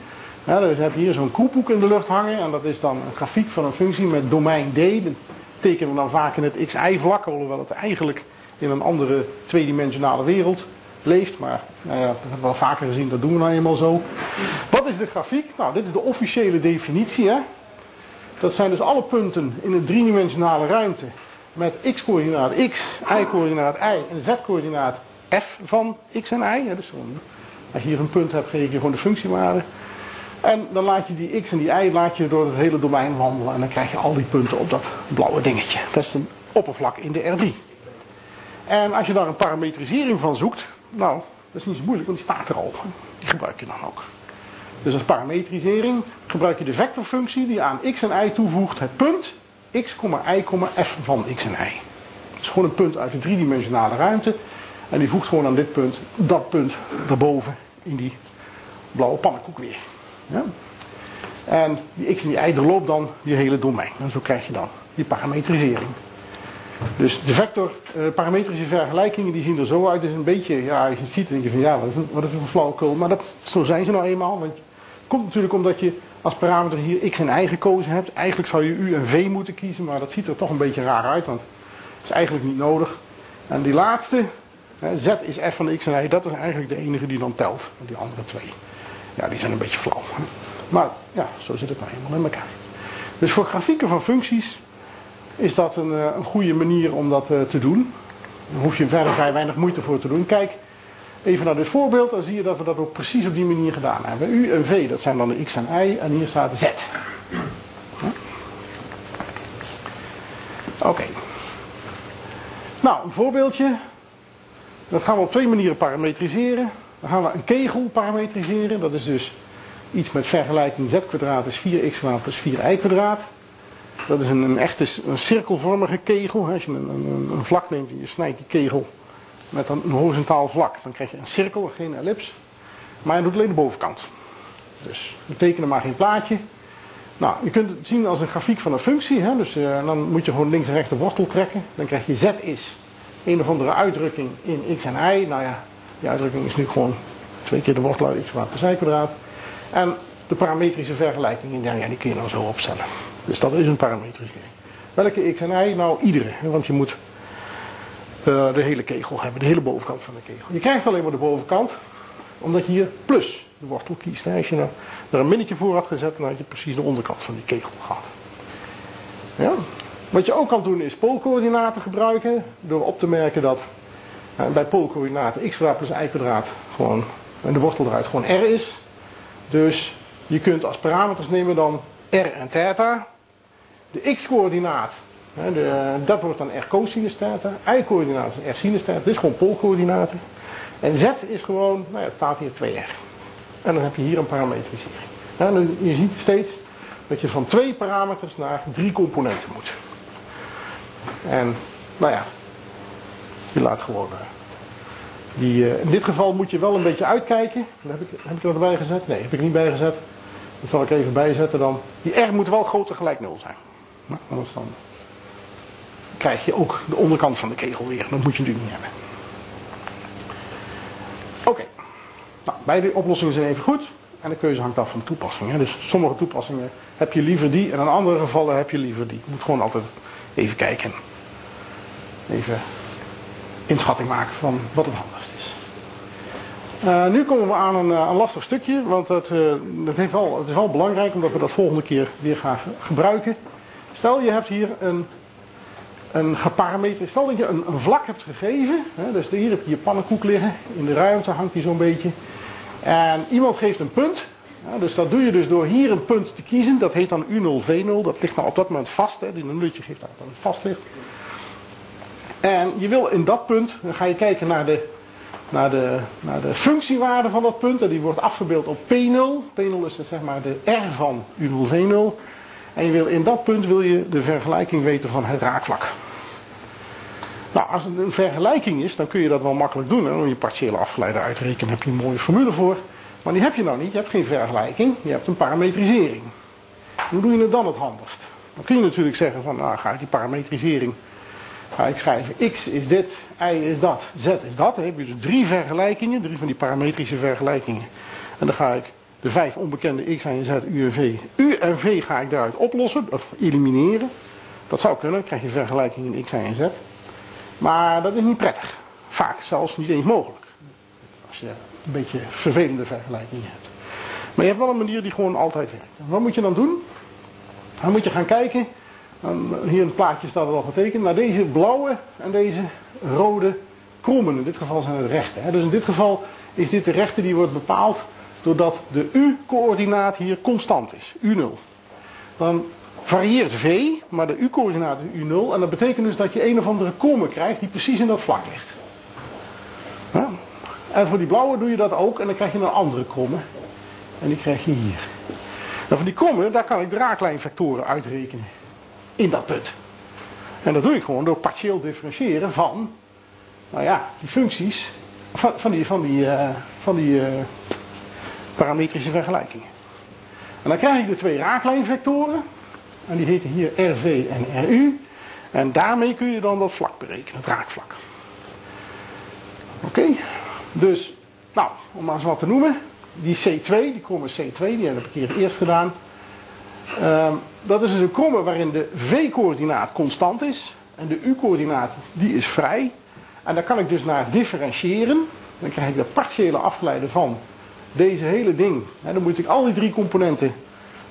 Ja, dus heb je hier zo'n koephoek in de lucht hangen en dat is dan een grafiek van een functie met domein D. Dat tekenen we dan vaak in het xy-vlak, hoewel het eigenlijk in een andere tweedimensionale wereld leeft. Maar nou ja, dat hebben we wel vaker gezien, dat doen we nou eenmaal zo. Wat is de grafiek? Nou, dit is de officiële definitie. Hè? Dat zijn dus alle punten in een driedimensionale ruimte met x-coördinaat x, y-coördinaat y en z-coördinaat f van x en y. Dus als je hier een punt hebt, geef je gewoon de functiewaarde. En dan laat je die x en die y laat je door het hele domein wandelen. En dan krijg je al die punten op dat blauwe dingetje. Dat is een oppervlak in de R3. En als je daar een parametrisering van zoekt, nou, dat is niet zo moeilijk, want die staat er al. Die gebruik je dan ook. Dus als parametrisering gebruik je de vectorfunctie die aan x en y toevoegt het punt x, y, f van x en y. Het is gewoon een punt uit de driedimensionale ruimte. En die voegt gewoon aan dit punt dat punt erboven in die blauwe pannenkoek weer. Ja? En die x en die y loopt dan die hele domein. En zo krijg je dan die parametrisering. Dus de vector uh, parametrische vergelijkingen die zien er zo uit. Is een beetje, ja, je ziet denk je van ja, wat is, een, wat is een. Maar dat, zo zijn ze nou eenmaal. Want het komt natuurlijk omdat je als parameter hier x en y gekozen hebt. Eigenlijk zou je u en v moeten kiezen, maar dat ziet er toch een beetje raar uit. Want dat is eigenlijk niet nodig. En die laatste, z is f van x en y, dat is eigenlijk de enige die dan telt. Die andere twee, ja, die zijn een beetje flauw. Maar ja, zo zit het nou helemaal in elkaar. Dus voor grafieken van functies is dat een, eh, een goede manier om dat eh, te doen. Daar hoef je verder vrij weinig moeite voor te doen. Kijk even naar dit voorbeeld, dan zie je dat we dat ook precies op die manier gedaan hebben. U en V, dat zijn dan de x en y, en hier staat z. Oké. Nou, een voorbeeldje. Dat gaan we op twee manieren parametriseren. Dan gaan we een kegel parametriseren. Dat is dus iets met vergelijking z kwadraat is 4x kwadraat plus 4y kwadraat. Dat is een, een echte cirkelvormige kegel. Als je een, een, een, vlak neemt en je snijdt die kegel met een, horizontaal vlak, dan krijg je een cirkel, geen ellips. Maar je doet alleen de bovenkant. Dus we tekenen maar geen plaatje. Nou, je kunt het zien als een grafiek van een functie. Hè? Dus uh, dan moet je gewoon links en rechts de wortel trekken. Dan krijg je z is een of andere uitdrukking in x en y. Nou ja, die uitdrukking is nu gewoon twee keer de wortel uit x kwadraat plus y kwadraat. En de parametrische vergelijking, ja, die kun je dan zo opstellen. Dus dat is een parametrisering. Welke x en y? Nou, iedere. Want je moet uh, de hele kegel hebben, de hele bovenkant van de kegel. Je krijgt alleen maar de bovenkant, omdat je hier plus de wortel kiest. Als je nou er een minnetje voor had gezet, dan had je precies de onderkant van die kegel gehad. Ja? Wat je ook kan doen is poolcoördinaten gebruiken, door op te merken dat uh, bij poolcoördinaten x plus y kwadraat gewoon, en de wortel eruit gewoon r is. Dus je kunt als parameters nemen dan r en theta. De x-coördinaat, dat wordt dan r cosinus theta. Y-coördinaat is r sinus theta. Dit is gewoon poolcoördinaten. En z is gewoon, nou ja, het staat hier 2r. En dan heb je hier een parametrisering. En je ziet steeds dat je van twee parameters naar drie componenten moet. En nou ja, je laat gewoon. Uh, die, uh, in dit geval moet je wel een beetje uitkijken. Heb ik, heb ik er erbij gezet? Nee, heb ik niet bijgezet. Dat zal ik even bijzetten dan. Die R moet wel groter gelijk 0 zijn. Anders dan krijg je ook de onderkant van de kegel weer. Dat moet je natuurlijk niet hebben. Oké. Nou, beide oplossingen zijn even goed. En de keuze hangt af van de toepassing. Hè. Dus sommige toepassingen heb je liever die. En in andere gevallen heb je liever die. Je moet gewoon altijd even kijken. Even inschatting maken van wat het handigst is. Uh, nu komen we aan een, eh, een lastig stukje, want het, uh, dat heeft het is wel belangrijk omdat we dat volgende keer weer gaan gebruiken. Stel je hebt hier een, een geparameterd, stel dat je een, vlak hebt gegeven, hè, dus hier heb je je pannenkoek liggen, in de ruimte hangt die zo'n beetje. En iemand geeft een punt, dus dat doe je dus door hier een punt te kiezen, dat heet dan U0, V0, dat ligt nou op dat moment vast, hè, die nulletje geeft dat het vast ligt. En je wil in dat punt, dan ga je kijken naar de naar de, naar de functiewaarde van dat punt. En die wordt afgebeeld op P0. P0 is zeg maar de R van U0 V0. En je wil, in dat punt wil je de vergelijking weten van het raakvlak. Nou, als het een vergelijking is, dan kun je dat wel makkelijk doen. Om je partiële afgeleide uitrekenen heb je een mooie formule voor. Maar die heb je nou niet. Je hebt geen vergelijking. Je hebt een parametrisering. Hoe doe je het dan het handigst? Dan kun je natuurlijk zeggen van, nou ga ik die parametrisering ga ik schrijven x is dit, y is dat, z is dat. Dan heb je dus drie vergelijkingen, drie van die parametrische vergelijkingen. En dan ga ik de vijf onbekende x, y, z, u en v. U en v ga ik daaruit oplossen, of elimineren. Dat zou kunnen, dan krijg je vergelijkingen in x, y en z. Maar dat is niet prettig. Vaak zelfs niet eens mogelijk. Als je een beetje vervelende vergelijkingen hebt. Maar je hebt wel een manier die gewoon altijd werkt. Wat moet je dan doen? Dan moet je gaan kijken. Hier in het plaatje staat het al getekend. Naar deze blauwe en deze rode krommen. In dit geval zijn het rechten. Dus in dit geval is dit de rechte die wordt bepaald doordat de u-coördinaat hier constant is. U0. Dan varieert v, maar de u-coördinaat is u0. En dat betekent dus dat je een of andere komen krijgt die precies in dat vlak ligt. En voor die blauwe doe je dat ook en dan krijg je een andere kromme. En die krijg je hier. En van die kommen, daar kan ik draaklijnvectoren uitrekenen. In dat punt. En dat doe ik gewoon door partieel differentiëren van, nou ja, die functies, van, van die, van die, uh, van die uh, parametrische vergelijkingen. En dan krijg ik de twee raaklijnvectoren. En die heten hier RV en RU. En daarmee kun je dan dat vlak berekenen, het raakvlak. Oké, dus, nou, om maar eens wat te noemen. Die C2, die kromme C2, die heb ik hier eerst gedaan. Um, dat is dus een kromme waarin de V-coördinaat constant is. En de U-coördinaat, die is vrij. En daar kan ik dus naar differentiëren. Dan krijg ik de partiële afgeleide van deze hele ding. dan moet ik al die drie componenten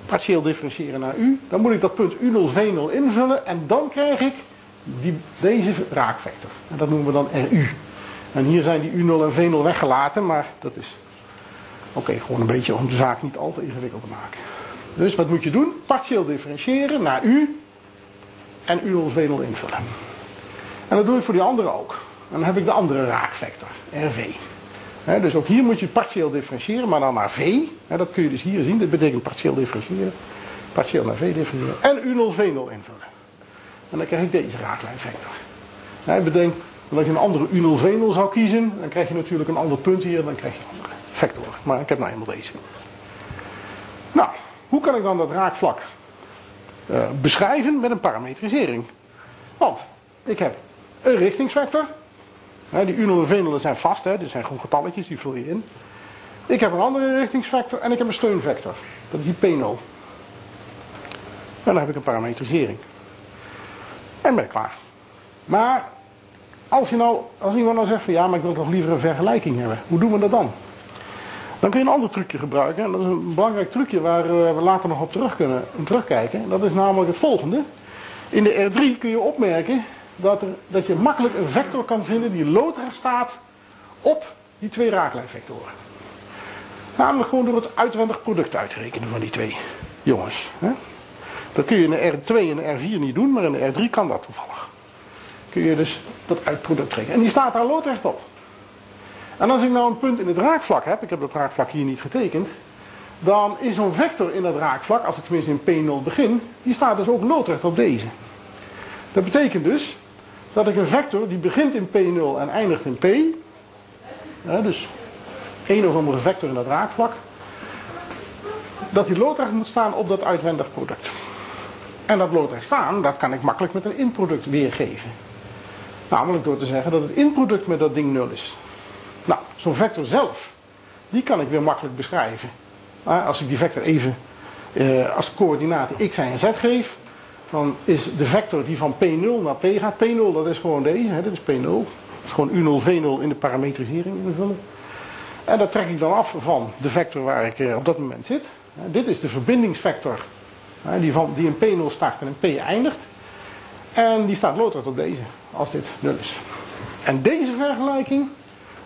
partieel differentiëren naar U. Dan moet ik dat punt U0, V0 invullen. En dan krijg ik die, deze raakvector. En dat noemen we dan RU. En hier zijn die U0 en V0 weggelaten, maar dat is oké, gewoon een beetje om de zaak niet al te ingewikkeld te maken. Dus wat moet je doen? Partieel differentiëren naar U en U0 V0 invullen. En dat doe ik voor die andere ook. En dan heb ik de andere raakvector, RV. Dus ook hier moet je partieel differentiëren, maar dan naar V. dat kun je dus hier zien. Dit betekent partieel differentiëren. Partieel naar V differentiëren. En U0 V0 invullen. En dan krijg ik deze raaklijnvector. Hij bedenkt dat als je een andere U0 V0 zou kiezen, dan krijg je natuurlijk een ander punt hier dan krijg je een andere vector. Maar ik heb nou eenmaal deze. Nou, hoe kan ik dan dat raakvlak uh, beschrijven met een parametrisering? Want ik heb een richtingsvector. Die U0 en V0 zijn vast, hè, dit zijn gewoon getalletjes, die vul je in. Ik heb een andere richtingsvector en ik heb een steunvector. Dat is die P0. En dan heb ik een parametrisering. En ben ik klaar. Maar als, je nou, als iemand nou zegt van ja, maar ik wil toch liever een vergelijking hebben. Hoe doen we dat dan? Dan kun je een ander trucje gebruiken. En dat is een belangrijk trucje waar we later nog op terug kunnen terugkijken. Dat is namelijk het volgende. In de R3 kun je opmerken dat, er, dat je makkelijk een vector kan vinden die loodrecht staat op die twee raaklijnvectoren. Namelijk gewoon door het uitwendig product uit te rekenen van die twee jongens. Dat kun je in de R2 en de R4 niet doen, maar in de R3 kan dat toevallig. Kun je dus dat uitproduct rekenen. En die staat daar loodrecht op. En als ik nou een punt in het raakvlak heb, ik heb dat raakvlak hier niet getekend, dan is zo'n vector in dat raakvlak, als het tenminste in P0 begint, die staat dus ook loodrecht op deze. Dat betekent dus dat ik een vector die begint in P0 en eindigt in P, dus een of andere vector in dat raakvlak, dat die loodrecht moet staan op dat uitwendig product. En dat loodrecht staan, dat kan ik makkelijk met een inproduct weergeven. Namelijk door te zeggen dat het inproduct met dat ding 0 is. Nou, zo'n vector zelf, die kan ik weer makkelijk beschrijven. Als ik die vector even eh, als coördinaten x, en z geef, dan is de vector die van P0 naar P gaat. P0 dat is gewoon deze, hè, dit is P0. Dat is gewoon U0, V0 in de parametrisering invullen. En dat trek ik dan af van de vector waar ik eh, op dat moment zit. Dit is de verbindingsvector die, van, die in P0 start en in P eindigt. En die staat loodrecht op deze, als dit 0 is. En deze vergelijking,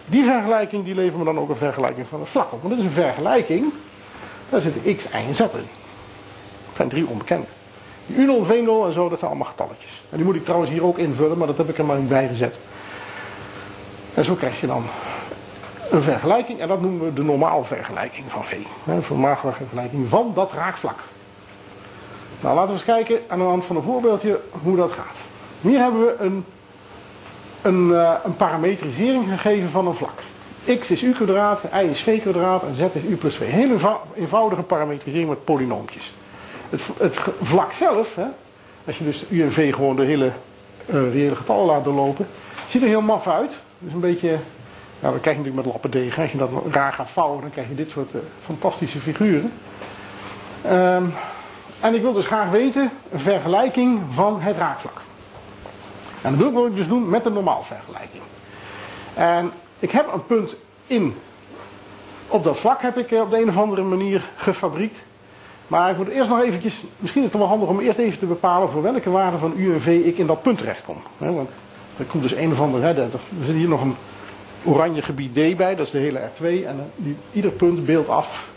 die vergelijking die levert me dan ook een vergelijking van het vlak op. Want dit is een vergelijking, daar zitten x, y en z in. Dat zijn drie onbekende. Die U0, V0 en zo, dat zijn allemaal getalletjes. En die moet ik trouwens hier ook invullen, maar dat heb ik er maar niet bij gezet. En zo krijg je dan een vergelijking, en dat noemen we de normale vergelijking van V. Een normale vergelijking van dat raakvlak. Nou, laten we eens kijken aan de hand van een voorbeeldje hoe dat gaat. Hier hebben we een, een, uh, een parametrisering gegeven van een vlak. x is u kwadraat, y is v kwadraat en z is u plus v. Hele eenvoudige parametrisering met polynoompjes. Het, vlak zelf, hè, als je dus u en v gewoon de hele uh, reële getallen laat doorlopen, ziet er heel maf uit. Dus een beetje, nou dat krijg je natuurlijk met lappendegen. Als je dat raar gaat vouwen, dan krijg je dit soort uh, fantastische figuren. Um, en ik wil dus graag weten een vergelijking van het raakvlak. En dat wil ik dus doen met een normaal vergelijking. En ik heb een punt in Op dat vlak heb ik eh, op de een of andere manier gefabriekt. Maar ik moet eerst nog eventjes, misschien is het wel handig om eerst even te bepalen voor welke waarde van U en V ik in dat punt terechtkom. Hè, want er komt dus een of andere, hè, er zit hier nog een oranje gebied D bij, dat is de hele R2. En eh, die, ieder punt beeldt af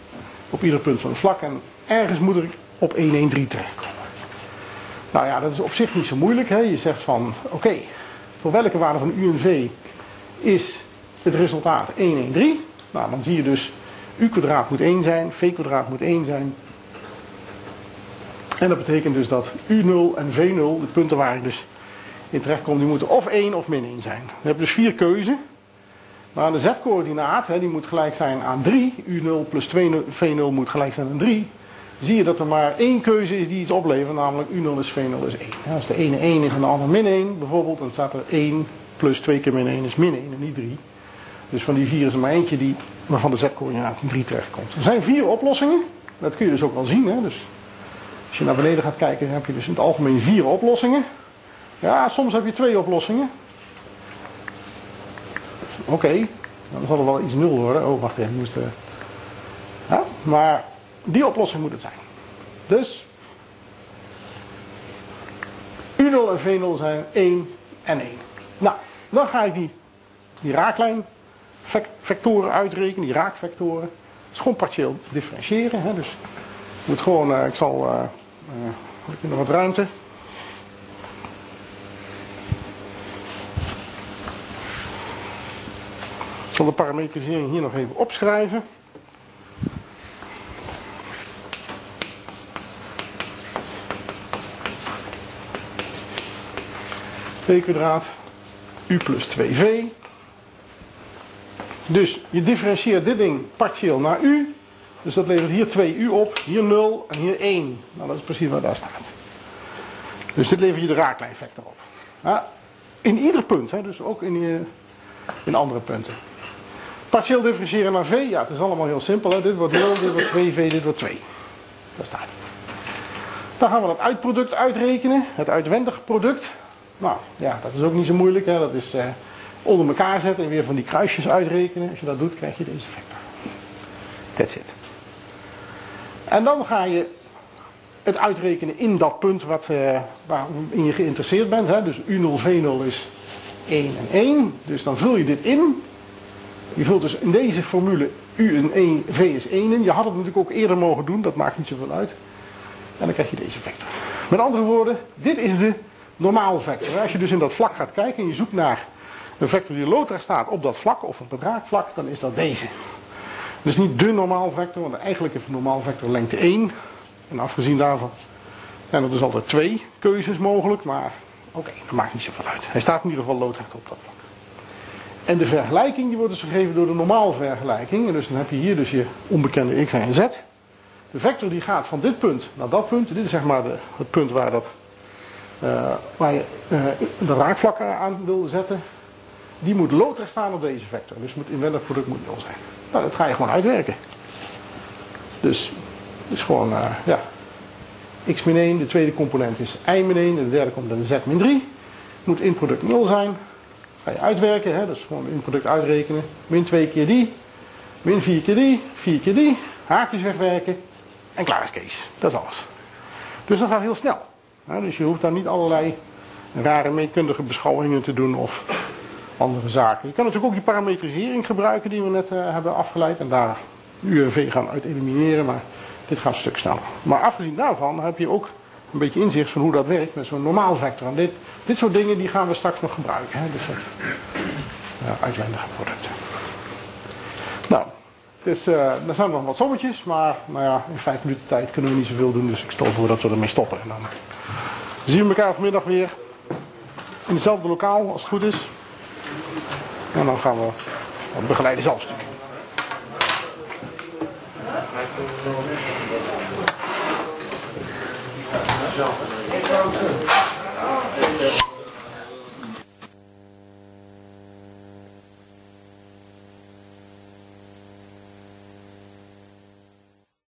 op ieder punt van het vlak. En ergens moet ik op 113 terechtkomen. Nou ja, dat is op zich niet zo moeilijk. Hè. Je zegt van, oké, voor welke waarde van U en V is het resultaat 113? Nou, dan zie je dus U kwadraat moet 1 zijn, V kwadraat moet 1 zijn. En dat betekent dus dat U0 en V0, de punten waar ik dus in terecht kom, die moeten of 1 of min 1 zijn. We hebben dus vier keuzen. Maar aan de z-coördinaat, die moet gelijk zijn aan 3, U0 plus 2 V0 moet gelijk zijn aan 3, zie je dat er maar één keuze is die iets oplevert, namelijk U0 is V0 is 1. als de ene 1 is en de andere min 1 bijvoorbeeld, dan staat er 1 plus 2 keer min 1 is min 1 en niet 3. Dus van die vier is er maar eentje die, waarvan de z-coördinaat in 3 terechtkomt. Er zijn vier oplossingen, dat kun je dus ook wel zien. Hè? Dus als je naar beneden gaat kijken, heb je dus in het algemeen vier oplossingen. Ja, soms heb je twee oplossingen. Oké, dan zal er wel iets nul worden. Oh, wacht even, moest. Uh... Ja, maar die oplossing moet het zijn. Dus U0 en V0 zijn 1 en 1. Nou, dan ga ik die, die raaklijn vectoren uitrekenen, die raakvectoren. Het is gewoon partieel differentiëren. Hè? Dus ik moet gewoon, uh, ik zal, uh, heb ik nog wat ruimte. Ik zal de parametrisering hier nog even opschrijven. v kwadraat u plus 2v. Dus je differentieert dit ding partieel naar u. Dus dat levert hier 2u op, hier 0 en hier 1. Nou, dat is precies wat daar staat. Dus dit levert je de raaklijnvector op. Ja, in ieder punt, hè, dus ook in, die, in andere punten. Partieel differentiëren naar v, ja, het is allemaal heel simpel. Hè. Dit wordt 0, dit wordt 2v, dit wordt 2. Dat staat. Dan gaan we dat uitproduct uitrekenen, het uitwendige product. Nou, ja, dat is ook niet zo moeilijk. Hè. Dat is eh, onder elkaar zetten en weer van die kruisjes uitrekenen. Als je dat doet, krijg je deze vector. That's it. En dan ga je het uitrekenen in dat punt wat, uh, waarin je geïnteresseerd bent. Hè. Dus U0, V0 is 1 en 1. Dus dan vul je dit in. Je vult dus in deze formule U en 1, V is 1 in. Je had het natuurlijk ook eerder mogen doen, dat maakt niet zoveel uit. En dan krijg je deze vector. Met andere woorden, dit is de normaal vector. Als je dus in dat vlak gaat kijken en je zoekt naar een vector die loodrecht staat op dat vlak of een bedraagvlak, dan is dat deze. Dus niet de normaal vector, want eigenlijk is een normaal vector lengte 1. En afgezien daarvan zijn er dus altijd twee keuzes mogelijk, maar oké, dat maakt niet zoveel uit. Hij staat in ieder geval loodrecht op dat vlak. En de vergelijking die wordt dus gegeven door de normaalvergelijking. En dus dan heb je hier dus je onbekende x en z. De vector die gaat van dit punt naar dat punt. Dit is zeg maar de, het punt waar dat uh, waar je uh, de raakvlakken aan wil zetten, die moet loodrecht staan op deze vector. Dus het inwendig product moet 0 zijn. Nou, dat ga je gewoon uitwerken. Dus, dus gewoon, uh, ja, x min 1, de tweede component is y min 1, en de derde component is z min 3. Moet in product 0 zijn. Ga je uitwerken, hè, dus gewoon in product uitrekenen. Min 2 keer die, min 4 keer die, 4 keer die, haakjes wegwerken en klaar is Kees. Dat is alles. Dus dat gaat heel snel dus je hoeft daar niet allerlei rare meekundige beschouwingen te doen of andere zaken. Je kan natuurlijk ook die parametrisering gebruiken die we net uh, hebben afgeleid en daar U en V gaan uit elimineren, maar dit gaat een stuk sneller. Maar afgezien daarvan heb je ook een beetje inzicht van hoe dat werkt met zo'n normaal vector. En dit, dit soort dingen die gaan we straks nog gebruiken, hè? dus dat uh, uitwendige producten. Nou, dus uh, er zijn nog wat sommetjes, maar nou ja, in vijf minuten tijd kunnen we niet zoveel doen, dus ik stel voor dat we ermee stoppen. En dan zien we elkaar vanmiddag weer in hetzelfde lokaal, als het goed is. En dan gaan we begeleiden zelfstudie. Ik